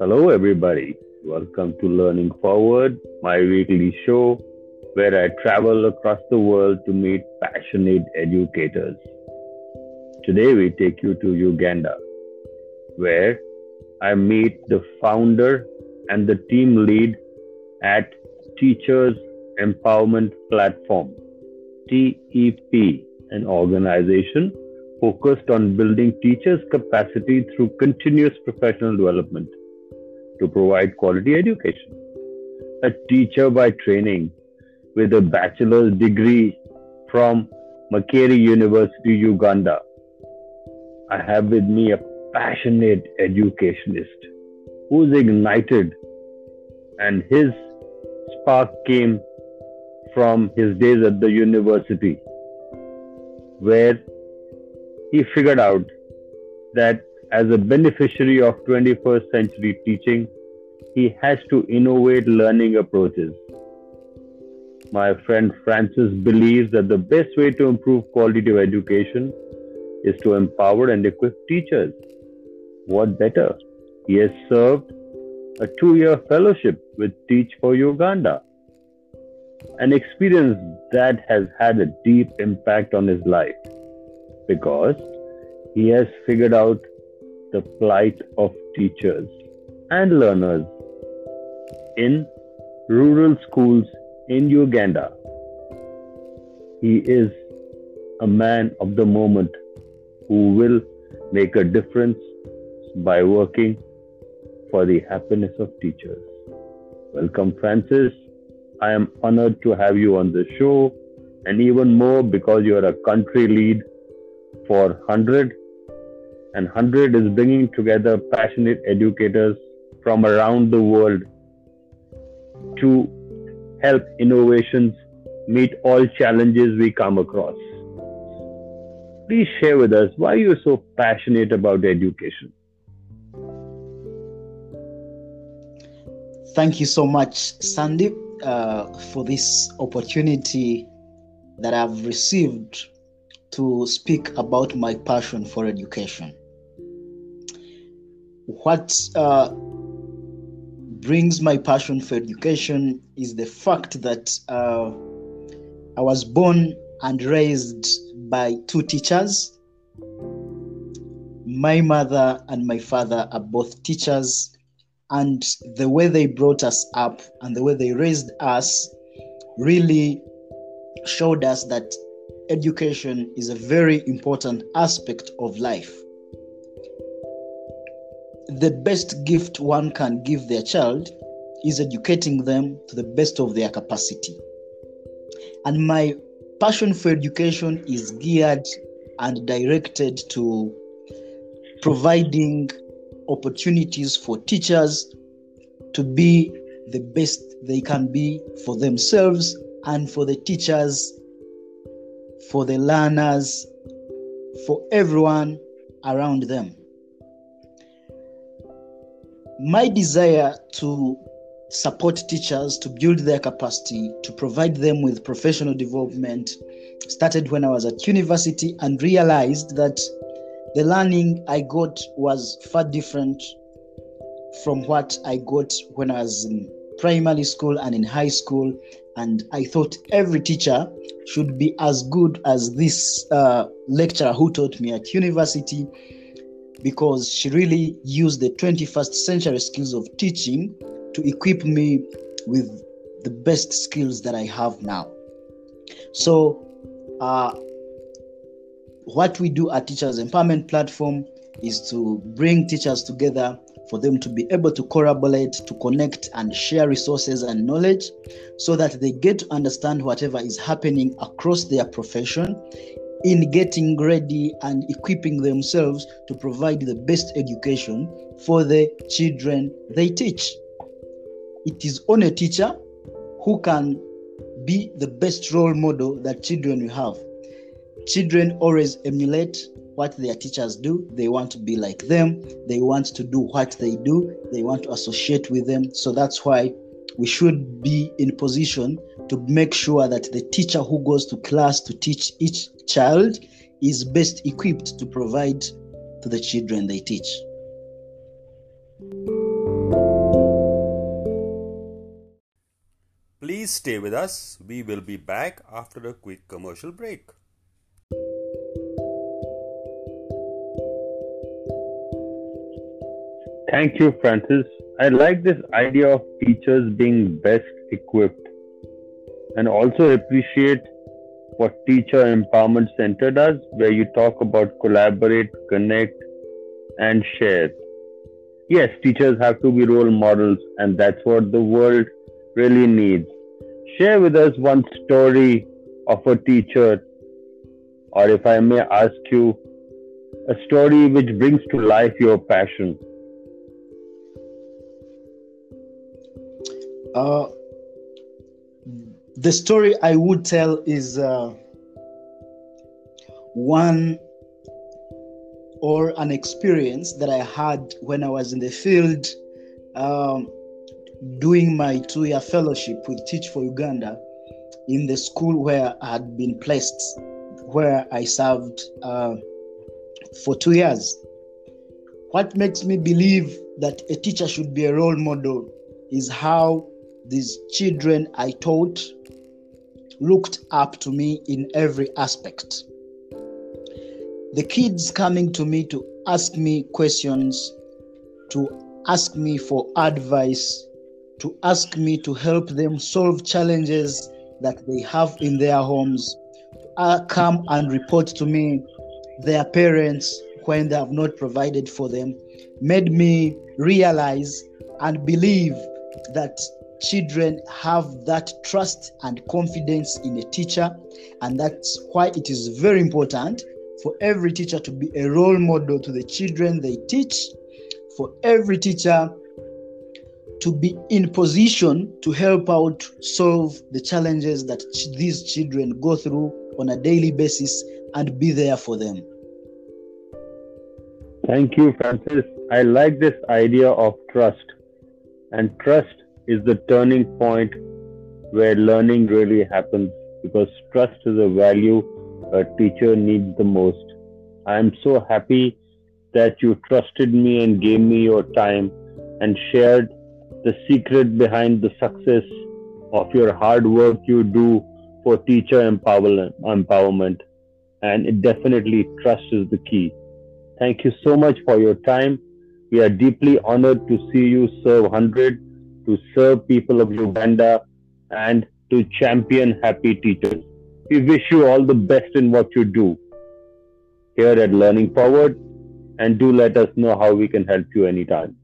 Hello, everybody. Welcome to Learning Forward, my weekly show where I travel across the world to meet passionate educators. Today, we take you to Uganda, where I meet the founder and the team lead at Teachers Empowerment Platform, TEP, an organization focused on building teachers' capacity through continuous professional development to provide quality education. A teacher by training with a bachelor's degree from Makerere University, Uganda. I have with me a passionate educationist who's ignited, and his spark came from his days at the university, where he figured out that as a beneficiary of 21st century teaching, he has to innovate learning approaches. My friend Francis believes that the best way to improve quality of education is to empower and equip teachers. What better? He has served a two year fellowship with Teach for Uganda, an experience that has had a deep impact on his life because he has figured out the plight of teachers and learners in rural schools in Uganda. He is a man of the moment who will make a difference by working for the happiness of teachers. Welcome, Francis. I am honored to have you on the show, and even more because you are a country lead for HundrED and HundrED is bringing together passionate educators from around the world to help innovations meet all challenges we come across. Please share with us why you're so passionate about education. Thank you so much, Sandeep, uh, for this opportunity that I've received to speak about my passion for education. What uh, brings my passion for education is the fact that uh, I was born and raised by two teachers. My mother and my father are both teachers, and the way they brought us up and the way they raised us really showed us that education is a very important aspect of life. The best gift one can give their child is educating them to the best of their capacity. And my passion for education is geared and directed to providing opportunities for teachers to be the best they can be for themselves and for the teachers for the learners, for everyone around them. My desire to support teachers to build their capacity, to provide them with professional development, started when I was at university and realized that the learning I got was far different from what I got when I was in primary school and in high school. And I thought every teacher should be as good as this uh, lecturer who taught me at university because she really used the 21st century skills of teaching to equip me with the best skills that I have now. So, uh, what we do at Teachers Empowerment Platform is to bring teachers together for them to be able to collaborate, to connect, and share resources and knowledge so that they get to understand whatever is happening across their profession in getting ready and equipping themselves to provide the best education for the children they teach. It is on a teacher who can be the best role model that children will have. Children always emulate what their teachers do. They want to be like them. They want to do what they do. They want to associate with them. So that's why we should be in position to make sure that the teacher who goes to class to teach each child is best equipped to provide to the children they teach. Please stay with us. We will be back after a quick commercial break. Thank you, Francis, I like this idea of teachers being best equipped and also appreciate what Teacher Empowerment Center does, where you talk about collaborate, connect, and share. Yes, teachers have to be role models, and that's what the world really needs. Share with us one story of a teacher, or if I may ask you, a story which brings to life your passion. Uh, the story I would tell is uh, one or an experience that I had when I was in the field um, doing my two year fellowship with Teach for Uganda in the school where I had been placed, where I served uh, for two years. What makes me believe that a teacher should be a role model is how these children I taught looked up to me in every aspect. The kids coming to me to ask me questions, to ask me for advice, to ask me to help them solve challenges that they have in their homes, uh, come and report to me their parents when they have not provided for them, made me realize and believe that children have that trust and confidence in a teacher and that's why it is very important for every teacher to be a role model to the children they teach for every teacher to be in position to help out solve the challenges that ch- these children go through on a daily basis and be there for them Thank you, Francis. I like this idea of trust. And trust is the turning point where learning really happens because trust is a value a teacher needs the most. I am so happy that you trusted me and gave me your time and shared the secret behind the success of your hard work you do for teacher empower- empowerment. And it definitely trust is the key. Thank you so much for your time. We are deeply honored to see you serve HundrED, to serve people of Uganda, and to champion happy teachers. We wish you all the best in what you do here at Learning Forward, and do let us know how we can help you anytime.